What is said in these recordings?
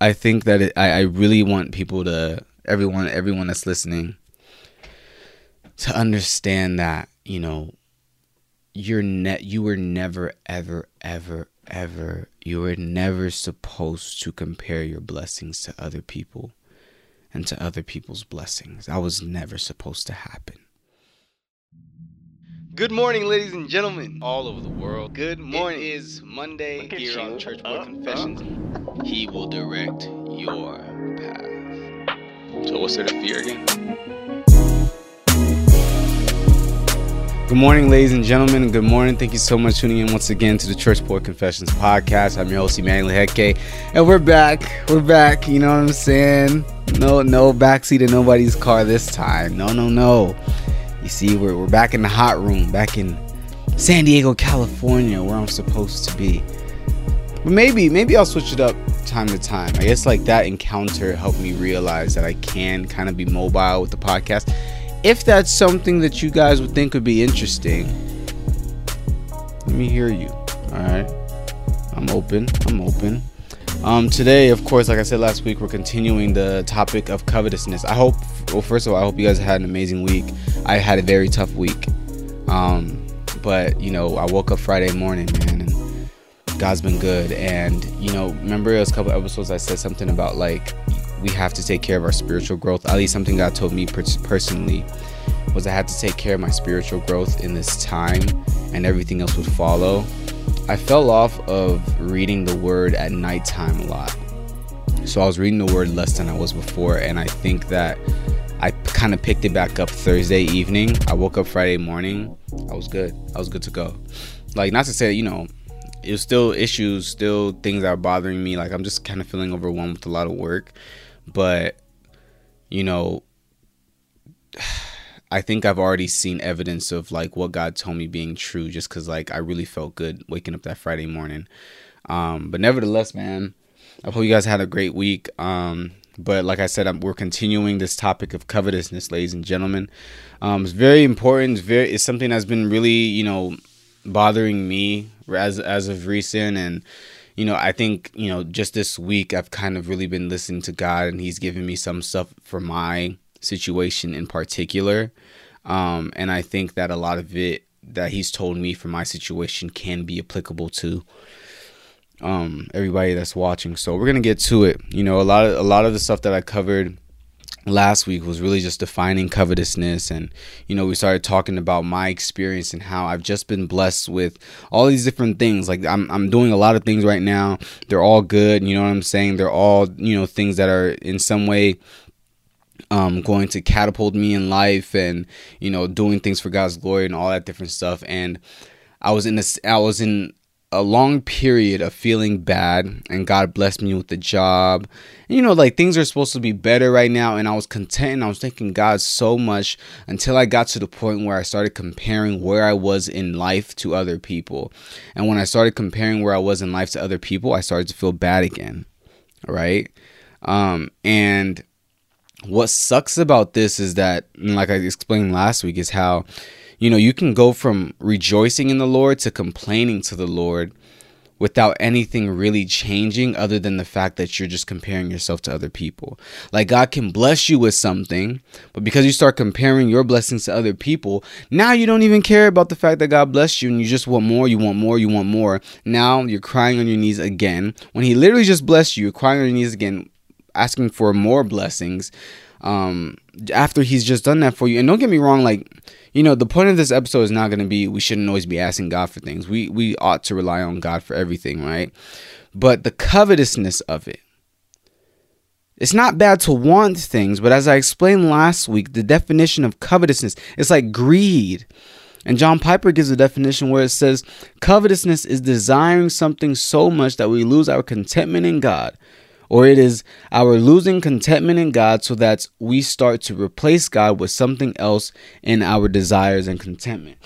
I think that it, I, I really want people to everyone everyone that's listening to understand that you know you're net you were never ever ever ever you were never supposed to compare your blessings to other people and to other people's blessings. That was never supposed to happen. Good morning, ladies and gentlemen, all over the world. Good morning. It is Monday here you. on Church Boy uh, Confessions. Uh. He will direct your path. So, what's there to fear again? Good morning, ladies and gentlemen. Good morning. Thank you so much for tuning in once again to the Church Boy Confessions podcast. I'm your host, Emmanuel Heke, and we're back. We're back. You know what I'm saying? No, no backseat in nobody's car this time. No, no, no. You see, we're, we're back in the hot room, back in San Diego, California, where I'm supposed to be. But maybe, maybe I'll switch it up time to time. I guess like that encounter helped me realize that I can kind of be mobile with the podcast. If that's something that you guys would think would be interesting, let me hear you. All right. I'm open. I'm open. Um, today, of course, like I said last week, we're continuing the topic of covetousness. I hope, well, first of all, I hope you guys had an amazing week. I had a very tough week. Um, but, you know, I woke up Friday morning, man, and God's been good. And, you know, remember a couple episodes I said something about like we have to take care of our spiritual growth. At least something God told me personally was I had to take care of my spiritual growth in this time and everything else would follow. I fell off of reading the word at nighttime a lot. So I was reading the word less than I was before, and I think that I kind of picked it back up Thursday evening. I woke up Friday morning. I was good. I was good to go. Like, not to say, you know, it was still issues, still things that are bothering me. Like, I'm just kind of feeling overwhelmed with a lot of work. But, you know, I think I've already seen evidence of like what God told me being true just cuz like I really felt good waking up that Friday morning. Um but nevertheless, man, I hope you guys had a great week. Um but like I said, I'm, we're continuing this topic of covetousness, ladies and gentlemen. Um, it's very important. It's very, it's something that's been really, you know, bothering me as as of recent, and you know, I think you know, just this week, I've kind of really been listening to God, and He's given me some stuff for my situation in particular. Um, and I think that a lot of it that he's told me for my situation can be applicable to um, everybody that's watching. So we're gonna get to it. You know, a lot of a lot of the stuff that I covered last week was really just defining covetousness and you know we started talking about my experience and how I've just been blessed with all these different things like I'm I'm doing a lot of things right now they're all good you know what I'm saying they're all you know things that are in some way um, going to catapult me in life and you know doing things for God's glory and all that different stuff. And I was in this, I was in a long period of feeling bad, and God blessed me with the job. And, you know, like things are supposed to be better right now, and I was content. And I was thanking God so much until I got to the point where I started comparing where I was in life to other people. And when I started comparing where I was in life to other people, I started to feel bad again. Right. Um, and what sucks about this is that like i explained last week is how you know you can go from rejoicing in the lord to complaining to the lord without anything really changing other than the fact that you're just comparing yourself to other people. Like God can bless you with something, but because you start comparing your blessings to other people, now you don't even care about the fact that God blessed you and you just want more, you want more, you want more. Now you're crying on your knees again. When he literally just blessed you, you're crying on your knees again asking for more blessings um after he's just done that for you. And don't get me wrong like you know the point of this episode is not going to be we shouldn't always be asking god for things. We we ought to rely on god for everything right? But the covetousness of it it's not bad to want things but as i explained last week the definition of covetousness is like greed. And John Piper gives a definition where it says covetousness is desiring something so much that we lose our contentment in God or it is our losing contentment in God so that we start to replace God with something else in our desires and contentment.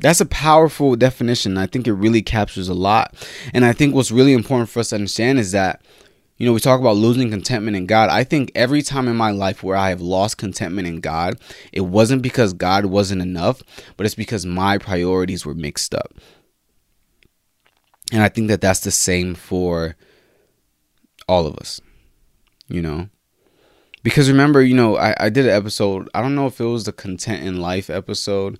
That's a powerful definition. I think it really captures a lot. And I think what's really important for us to understand is that, you know, we talk about losing contentment in God. I think every time in my life where I have lost contentment in God, it wasn't because God wasn't enough, but it's because my priorities were mixed up. And I think that that's the same for all of us, you know? Because remember, you know, I, I did an episode, I don't know if it was the content in life episode,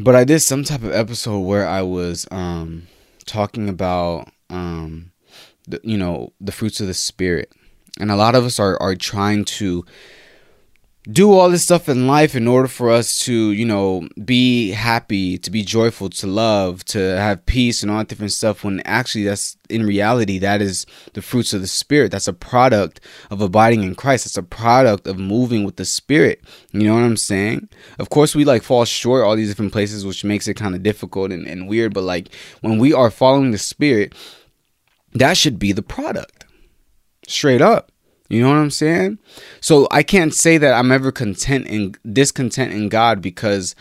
but I did some type of episode where I was um talking about um the, you know, the fruits of the spirit. And a lot of us are are trying to do all this stuff in life in order for us to, you know, be happy, to be joyful, to love, to have peace and all that different stuff when actually that's in reality that is the fruits of the spirit. That's a product of abiding in Christ. That's a product of moving with the spirit. You know what I'm saying? Of course we like fall short all these different places which makes it kind of difficult and, and weird, but like when we are following the spirit, that should be the product. Straight up. You know what I'm saying? So I can't say that I'm ever content and discontent in God because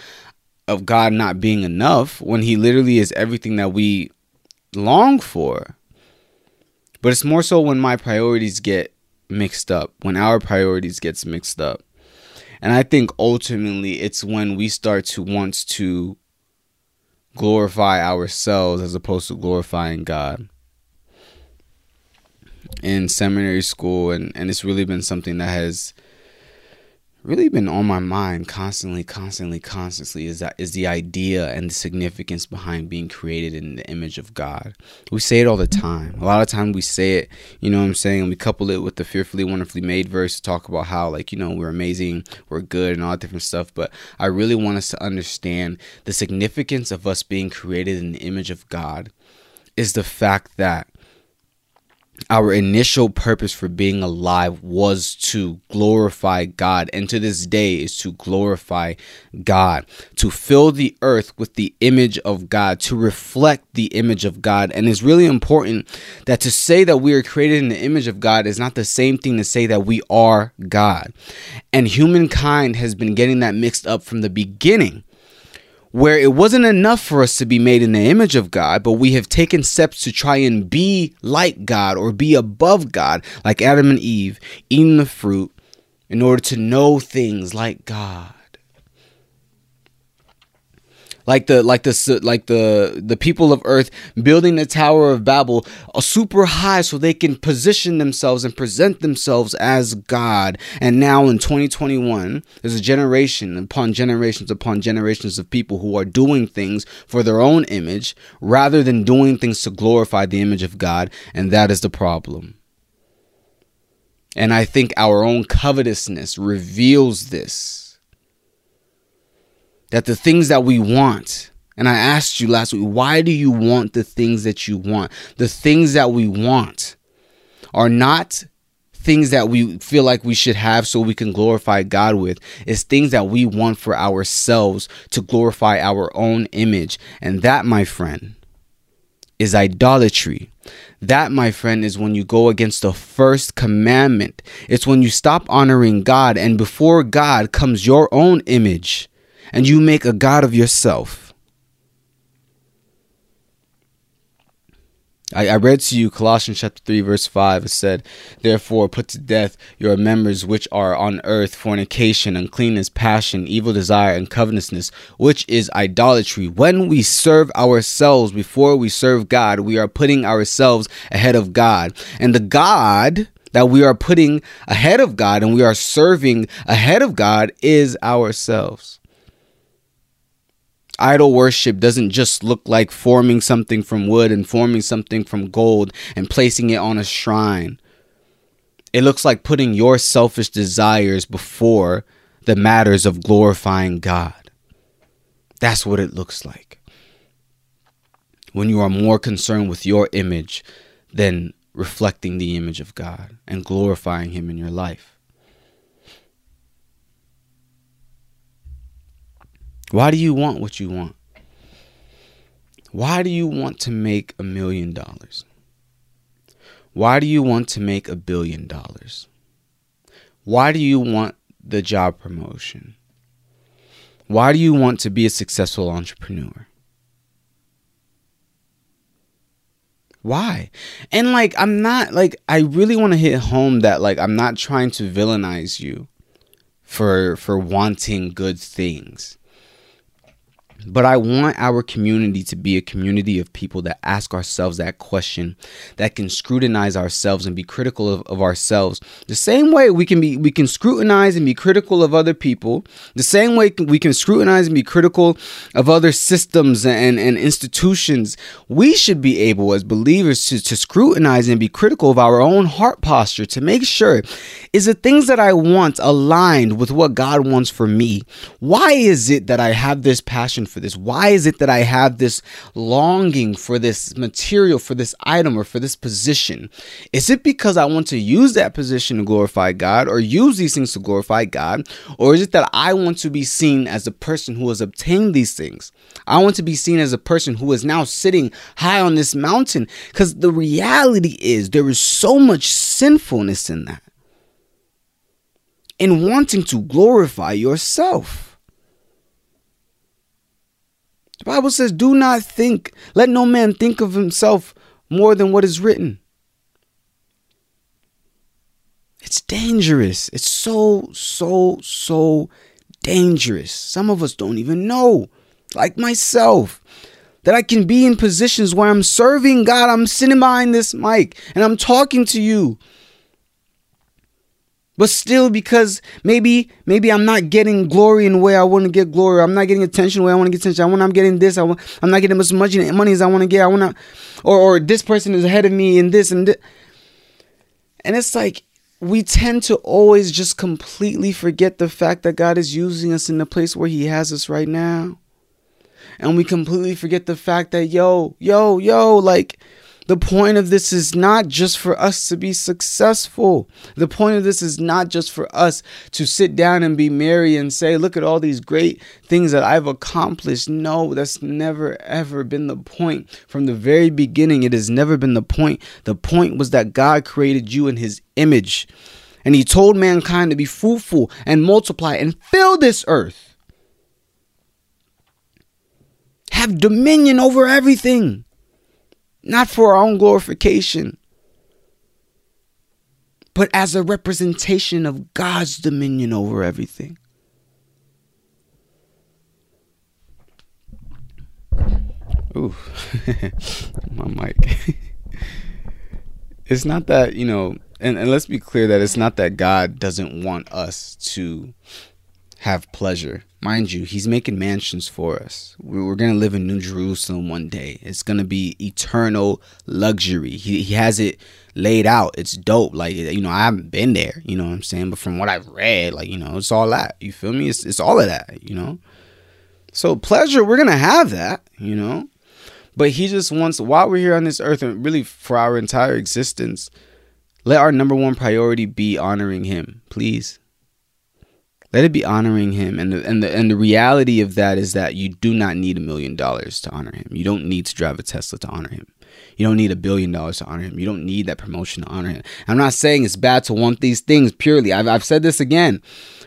of God not being enough when he literally is everything that we long for. But it's more so when my priorities get mixed up, when our priorities gets mixed up. And I think ultimately it's when we start to want to glorify ourselves as opposed to glorifying God in seminary school and, and it's really been something that has really been on my mind constantly constantly constantly is that is the idea and the significance behind being created in the image of god. We say it all the time. A lot of time we say it you know what i'm saying? We couple it with the fearfully wonderfully made verse to talk about how like you know we're amazing we're good and all that different stuff but i really want us to understand the significance of us being created in the image of god is the fact that our initial purpose for being alive was to glorify God, and to this day is to glorify God, to fill the earth with the image of God, to reflect the image of God. And it's really important that to say that we are created in the image of God is not the same thing to say that we are God. And humankind has been getting that mixed up from the beginning where it wasn't enough for us to be made in the image of God, but we have taken steps to try and be like God or be above God, like Adam and Eve, eating the fruit in order to know things like God like the like the like the the people of earth building the tower of babel uh, super high so they can position themselves and present themselves as god. And now in 2021 there's a generation upon generations upon generations of people who are doing things for their own image rather than doing things to glorify the image of god and that is the problem. And i think our own covetousness reveals this that the things that we want, and I asked you last week, why do you want the things that you want? The things that we want are not things that we feel like we should have so we can glorify God with. It's things that we want for ourselves to glorify our own image. And that, my friend, is idolatry. That, my friend, is when you go against the first commandment. It's when you stop honoring God, and before God comes your own image and you make a God of yourself. I, I read to you Colossians chapter 3, verse 5. It said, Therefore, put to death your members which are on earth fornication, uncleanness, passion, evil desire, and covetousness, which is idolatry. When we serve ourselves before we serve God, we are putting ourselves ahead of God. And the God that we are putting ahead of God and we are serving ahead of God is ourselves. Idol worship doesn't just look like forming something from wood and forming something from gold and placing it on a shrine. It looks like putting your selfish desires before the matters of glorifying God. That's what it looks like. When you are more concerned with your image than reflecting the image of God and glorifying Him in your life. Why do you want what you want? Why do you want to make a million dollars? Why do you want to make a billion dollars? Why do you want the job promotion? Why do you want to be a successful entrepreneur? Why? And like, I'm not like, I really want to hit home that like, I'm not trying to villainize you for for wanting good things But I want our community to be a community of people that ask ourselves that question, that can scrutinize ourselves and be critical of, of, ourselves. The same way we can be we can scrutinize and be critical of other people, the same way we can scrutinize and be critical of other systems and, and institutions. We should be able as believers to, to scrutinize and be critical of our own heart posture to make sure is the things that I want aligned with what God wants for me. Why is it that I have this passion for this? Why is it that I have this longing for this material, for this item, or for this position? Is it because I want to use that position to glorify God or use these things to glorify God? Or is it that I want to be seen as a person who has obtained these things? I want to be seen as a person who is now sitting high on this mountain because the reality is there is so much sinfulness in that. In wanting to glorify yourself. The Bible says, Do not think, let no man think of himself more than what is written. It's dangerous. It's so, so, so dangerous. Some of us don't even know, like myself, that I can be in positions where I'm serving God. I'm sitting behind this mic and I'm talking to you but still because maybe maybe i'm not getting glory in the way i want to get glory. I'm not getting attention the way i want to get attention. I want i'm getting this. I want, i'm not getting as much money as i want to get. I want to or or this person is ahead of me in this and this and it's like we tend to always just completely forget the fact that god is using us in the place where he has us right now. And we completely forget the fact that yo yo yo like the point of this is not just for us to be successful. The point of this is not just for us to sit down and be merry and say, Look at all these great things that I've accomplished. No, that's never, ever been the point. From the very beginning, it has never been the point. The point was that God created you in His image. And He told mankind to be fruitful and multiply and fill this earth. Have dominion over everything not for our own glorification, but as a representation of God's dominion over everything. Ooh, my mic. it's not that, you know, and, and let's be clear that it's not that God doesn't want us to have pleasure. Mind you, he's making mansions for us. We're going to live in New Jerusalem one day. It's going to be eternal luxury. He, he has it laid out. It's dope. Like, you know, I haven't been there, you know what I'm saying? But from what I've read, like, you know, it's all that. You feel me? It's, it's all of that, you know? So, pleasure, we're going to have that, you know? But he just wants, while we're here on this earth and really for our entire existence, let our number one priority be honoring him, please let it be honoring him. And the and the and the reality of that is that you do not need a million dollars to honor him. You don't need to drive a tesla to honor him. You don't need a billion dollars to honor him. You don't need that promotion to honor him. I'm not saying it's bad to want these things purely. I've, I've said this again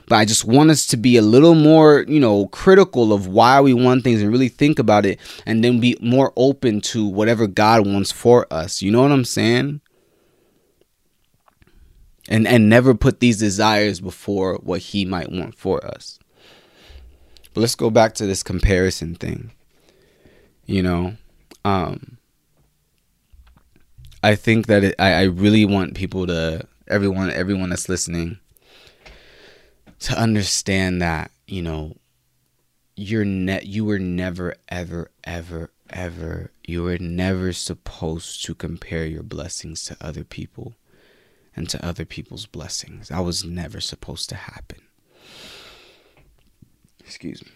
but i just want us to be a little more you know critical of why we want things and really think about it and then be more open to whatever god wants for us. You know what i'm saying and and never put these desires before what he might want for us. But let's go back to this comparison thing you know? Um i think that it, I, I really want people to everyone everyone that's listening to understand that you know you're net you were never ever ever ever you were never supposed to compare your blessings to other people to other people's blessings. That was never supposed to happen. Excuse me.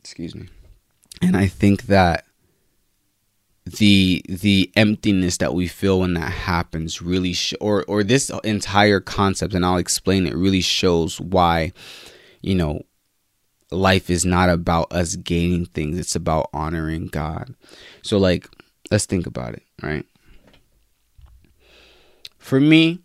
Excuse me. And I think that the the emptiness that we feel when that happens really sh- or or this entire concept and I'll explain it really shows why you know life is not about us gaining things it's about honoring God. So like let's think about it, right? For me,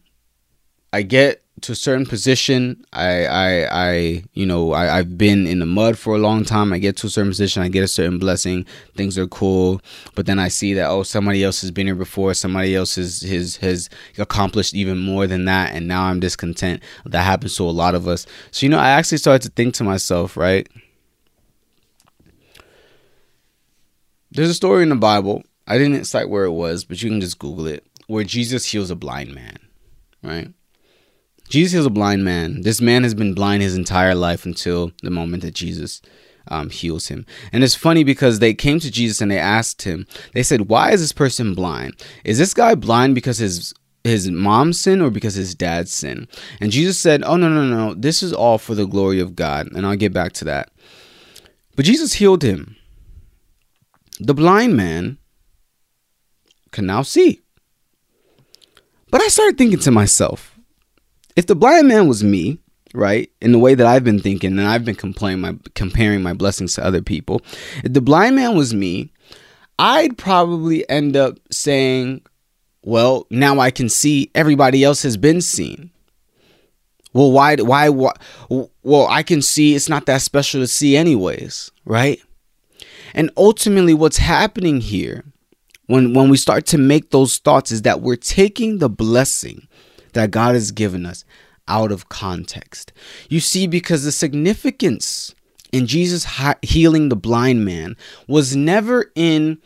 I get to a certain position. I, I, I, you know, I, I've been in the mud for a long time. I get to a certain position. I get a certain blessing. Things are cool. But then I see that oh, somebody else has been here before. Somebody else has has has accomplished even more than that, and now I'm discontent. That happens to a lot of us. So you know, I actually started to think to myself, right? there's a story in the Bible. I didn't cite where it was, but you can just Google it, where Jesus heals a blind man, right? Jesus heals a blind man. This man has been blind his entire life until the moment that Jesus um, heals him. And it's funny because they came to Jesus and they asked him, they said, Why is this person blind? Is this guy blind because his his mom's sin or because his dad's sin? And Jesus said, Oh, no, no, no. This is all for the glory of God. And I'll get back to that. But Jesus healed him. The blind man can now see. But I started thinking to myself, if the blind man was me, right, in the way that I've been thinking and I've been complaining my comparing my blessings to other people, if the blind man was me, I'd probably end up saying, well, now I can see everybody else has been seen. Well, why why why well, I can see it's not that special to see anyways, right? And ultimately what's happening here when when we start to make those thoughts is that we're taking the blessing that God has given us out of context. You see because the significance in Jesus healing the blind man was never in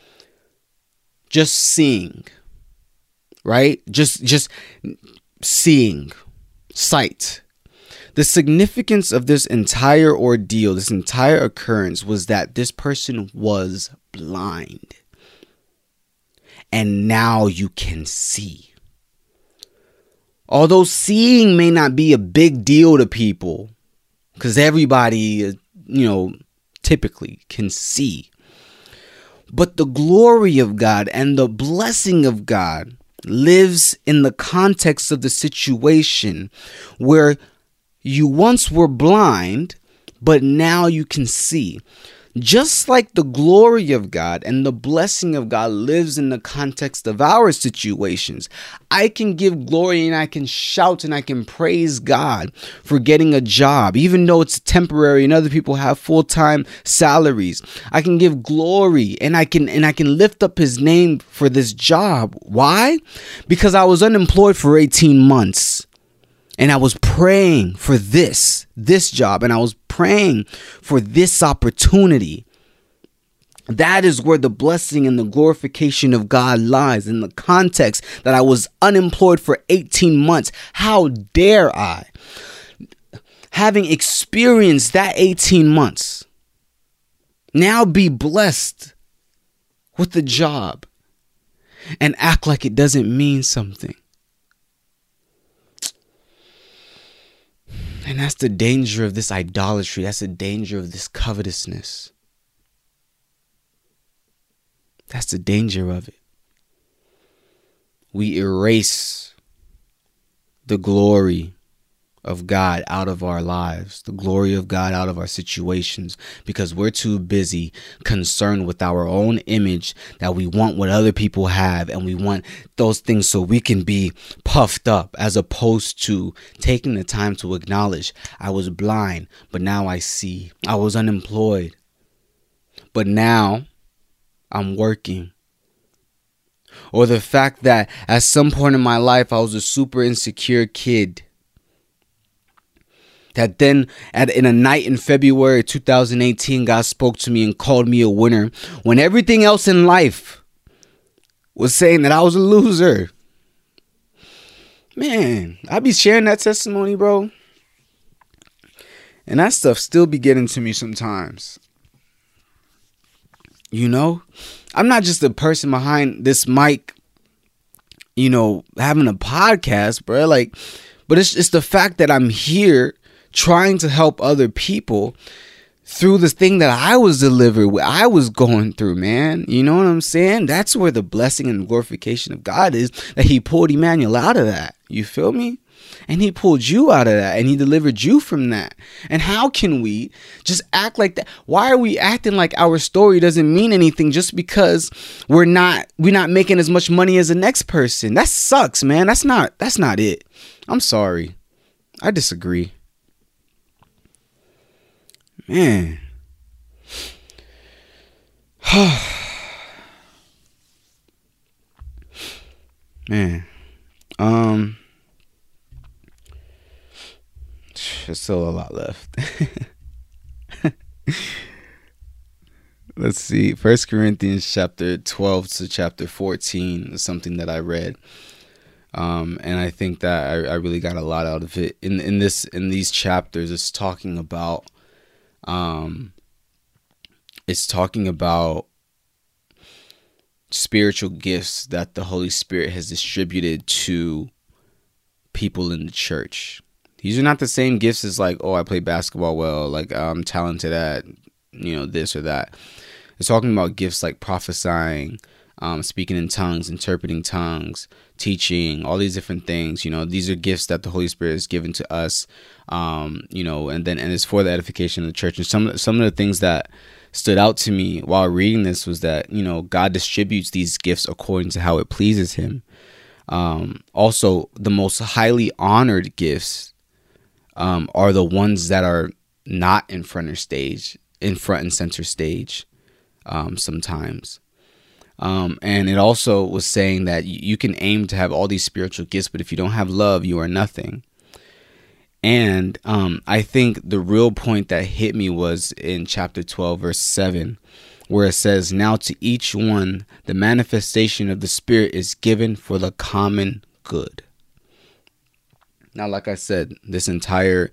just seeing right just just seeing sight the significance of this entire ordeal this entire occurrence was that this person was blind and now you can see. Although seeing may not be a big deal to people, because everybody, you know, typically can see. But the glory of God and the blessing of God lives in the context of the situation where you once were blind, but now you can see. Just like the glory of God and the blessing of God lives in the context of our situations, I can give glory and I can shout and I can praise God for getting a job, even though it's temporary and other people have full-time salaries. I can give glory and I can and I can lift up his name for this job. Why? Because I was unemployed for 18 months and I was praying for this, this job, and I was praying for this opportunity. That is where the blessing and the glorification of God lies in the context that I was unemployed for 18 months. How dare I? Having experienced that 18 months, now be blessed with the job and act like it doesn't mean something. And that's the danger of this idolatry. That's the danger of this covetousness. That's the danger of it. We erase the glory of God out of our lives, the glory of God out of our situations, because we're too busy concerned with our own image that we want what other people have and we want those things so we can be puffed up, as opposed to taking the time to acknowledge I was blind, but now I see. I was unemployed, but now I'm working. Or the fact that at some point in my life I was a super insecure kid that then at in a night in February 2018 God spoke to me and called me a winner when everything else in life was saying that I was a loser. Man, I be sharing that testimony, bro. And that stuff still be getting to me sometimes. You know, I'm not just the person behind this mic, you know, having a podcast, bro. Like, but it's it's the fact that I'm here trying to help other people through this thing that I was delivered with, I was going through, man. You know what I'm saying? That's where the blessing and glorification of God is that He pulled Emmanuel out of that. You feel me? And He pulled you out of that and He delivered you from that. And how can we just act like that? Why are we acting like our story doesn't mean anything just because we're not we're not making as much money as the next person? That sucks, man. That's not that's not it. I'm sorry. I disagree. Man. Man. Um there's still a lot left. let's see. First Corinthians chapter 12 to chapter 14 is something that I read. Um, and I think that I, I really got a lot out of it. In in this in these chapters, it's talking about um it's talking about spiritual gifts that the Holy Spirit has distributed to people in the church. These are not the same gifts as like, oh, I play basketball well, like I'm talented at, you know, this or that. It's talking about gifts like prophesying, um, speaking in tongues, interpreting tongues, teaching, all these different things. You know, these are gifts that the Holy Spirit has given to us. Um, you know, and then and it's for the edification of the church. And some some of the things that stood out to me while reading this was that you know God distributes these gifts according to how it pleases Him. Um, also, the most highly honored gifts um, are the ones that are not in front of stage, in front and center stage. Um, sometimes, um, and it also was saying that you can aim to have all these spiritual gifts, but if you don't have love, you are nothing. And um, I think the real point that hit me was in chapter 12, verse 7, where it says, Now to each one, the manifestation of the Spirit is given for the common good. Now, like I said, this entire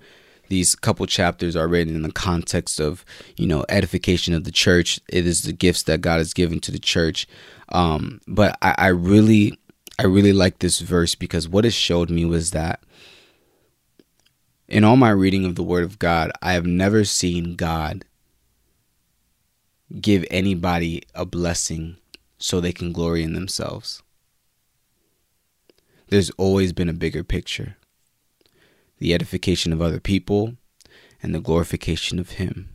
these couple chapters are written in the context of you know edification of the church. It is the gifts that god has given to the church. Um, but I, I really i really like this verse because what it showed me was that in all my reading of the word of god i have never seen god give anybody a blessing so they can glory in themselves. There's always been a bigger picture the edification of other people, and the glorification of Him.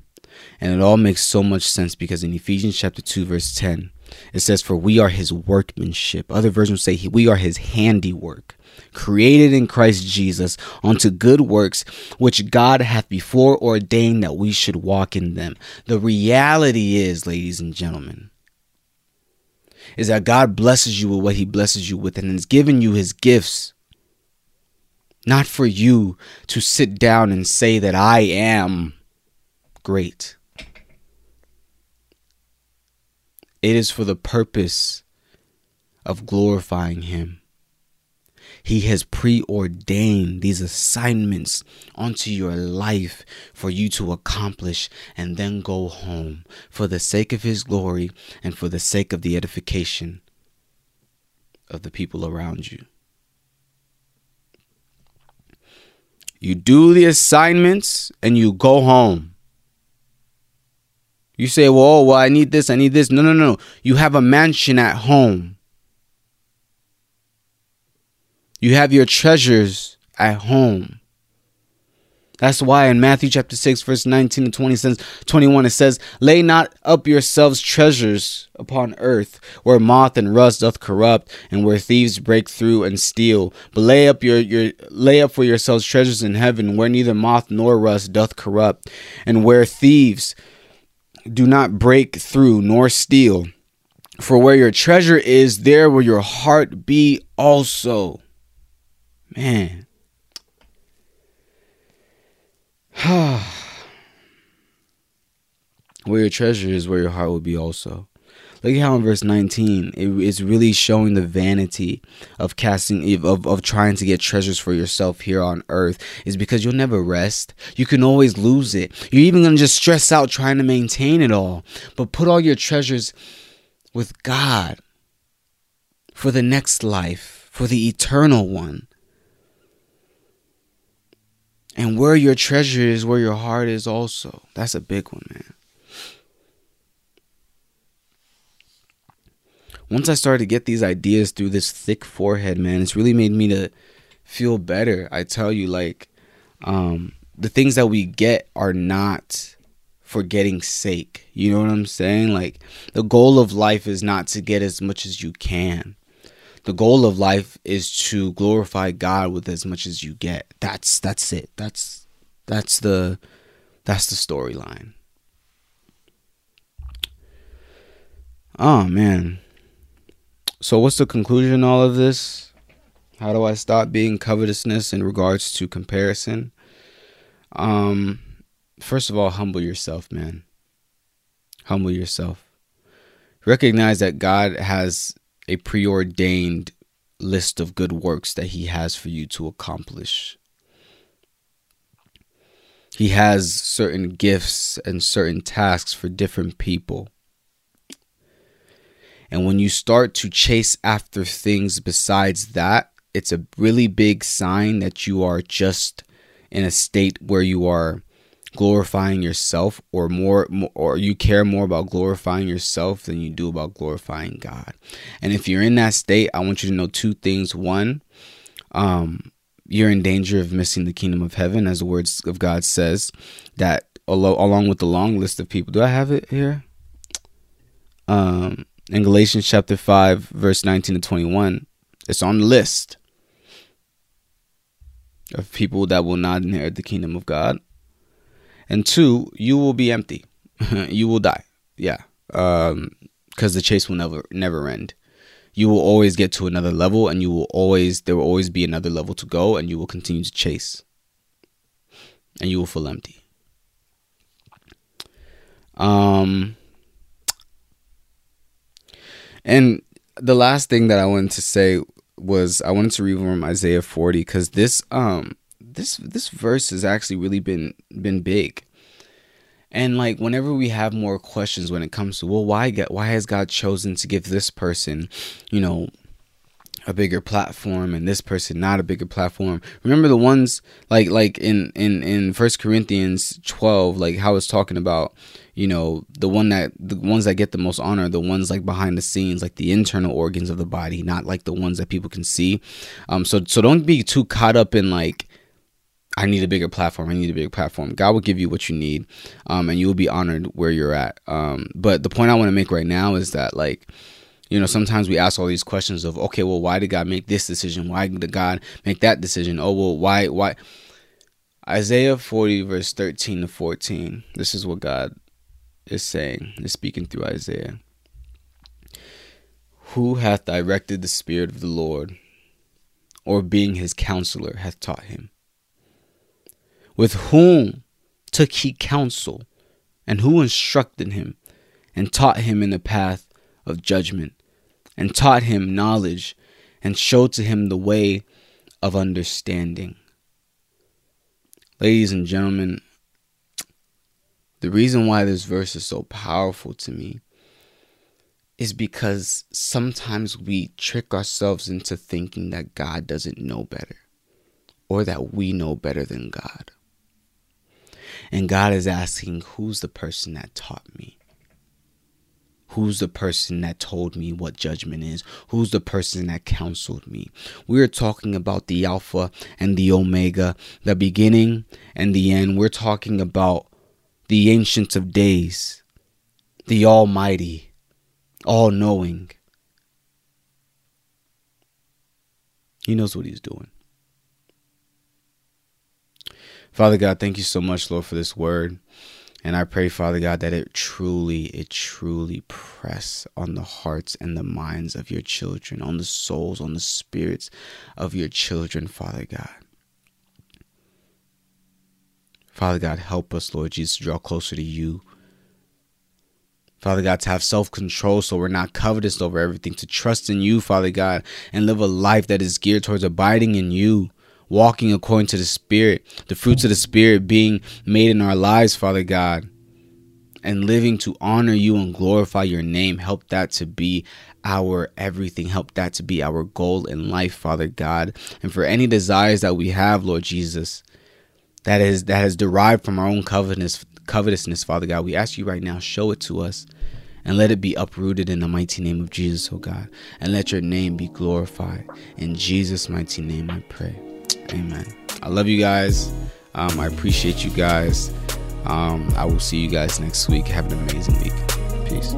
And it all makes so much sense because in Ephesians chapter 2, verse 10, it says, For we are His workmanship. Other versions say, We are His handiwork, created in Christ Jesus unto good works, which God hath before ordained that we should walk in them. The reality is, ladies and gentlemen, is that God blesses you with what He blesses you with and has given you His gifts not for you to sit down and say that I am great. It is for the purpose of glorifying Him. He has preordained these assignments onto your life for you to accomplish and then go home for the sake of His glory and for the sake of the edification of the people around you. You do the assignments and you go home. You say, well, oh, well, I need this, I need this. No, no, no. You have a mansion at home. You have your treasures at home. That's why in Matthew chapter 6, verse 19 to 20 says, 21, it says, Lay not up yourselves treasures upon earth, where moth and rust doth corrupt, and where thieves break through and steal. But lay up your, your lay up for yourselves treasures in heaven, where neither moth nor rust doth corrupt, and where thieves do not break through nor steal. For where your treasure is, there will your heart be also. Man. where your treasure is, where your heart will be also. Look at how in verse 19 it is really showing the vanity of casting of, of trying to get treasures for yourself here on earth is because you'll never rest. You can always lose it. You're even gonna just stress out trying to maintain it all. But put all your treasures with God for the next life, for the eternal one. And where your treasure is, where your heart is also. That's a big one, man. Once I started to get these ideas through this thick forehead, man, it's really made me to feel better. I tell you, like, um, the things that we get are not for getting sake. You know what I'm saying? Like, the goal of life is not to get as much as you can the goal of life is to glorify God with as much as you get. That's that's it. That's that's the that's the storyline. Oh man. So what's the conclusion all of this? How do I stop being covetousness in regards to comparison? Um first of all, humble yourself, man. Humble yourself. Recognize that God has a preordained list of good works that He has for you to accomplish. He has certain gifts and certain tasks for different people. And when you start to chase after things besides that, it's a really big sign that you are just in a state where you are glorifying yourself or more or you care more about glorifying yourself than you do about glorifying God. And if you're in that state, I want you to know two things. One, um you're in danger of missing the kingdom of heaven as the words of God says that along with the long list of people. Do I have it here? Um in Galatians chapter 5 verse 19 to 21, it's on the list of people that will not inherit the kingdom of God. And two, you will be empty. you will die. Yeah. Um because the chase will never never end. You will always get to another level and you will always there will always be another level to go and you will continue to chase. And you will feel empty. Um and the last thing that I wanted to say was I wanted to read from Isaiah 40 because this um this this verse has actually really been been big. And like whenever we have more questions when it comes to well why get why has God chosen to give this person, you know, a bigger platform and this person not a bigger platform. Remember the ones like like in in in First Corinthians 12 like how it's talking about you know the one that the ones that get the most honor the ones like behind the scenes like the internal organs of the body not like the ones that people can see um so so don't be too caught up in like I need a bigger platform. I need a bigger platform. God will give you what you need, um, and you will be honored where you're at. Um, but the point I want to make right now is that, like, you know, sometimes we ask all these questions of, okay, well, why did God make this decision? Why did God make that decision? Oh, well, why, why? Isaiah 40, verse 13 to 14. This is what God is saying, is speaking through Isaiah. Who hath directed the Spirit of the Lord, or being his counselor, hath taught him? With whom took he counsel, and who instructed him, and taught him in the path of judgment, and taught him knowledge, and showed to him the way of understanding? Ladies and gentlemen, the reason why this verse is so powerful to me is because sometimes we trick ourselves into thinking that God doesn't know better or that we know better than God. And God is asking, Who's the person that taught me? Who's the person that told me what judgment is? Who's the person that counseled me? We're talking about the Alpha and the Omega, the beginning and the end. We're talking about the Ancient of Days, the Almighty, all knowing. He knows what he's doing. Father God, thank you so much, Lord, for this word. And I pray, Father God, that it truly, it truly press on the hearts and the minds of your children, on the souls, on the spirits of your children, Father God. Father God, help us, Lord Jesus, to draw closer to you. Father God, to have self control so we're not covetous over everything, to trust in you, Father God, and live a life that is geared towards abiding in you, walking according to the Spirit, the fruits of the Spirit being made in our lives, Father God, and living to honor you and glorify your name. Help that to be our everything. Help that to be our goal in life, Father God. And for any desires that we have, Lord Jesus, that is that has derived from our own covetousness, covetousness, Father God. We ask you right now, show it to us and let it be uprooted in the mighty name of Jesus, oh God. And let your name be glorified. In Jesus' mighty name I pray. Amen. I love you guys. Um, I appreciate you guys. Um, I will see you guys next week. Have an amazing week. Peace.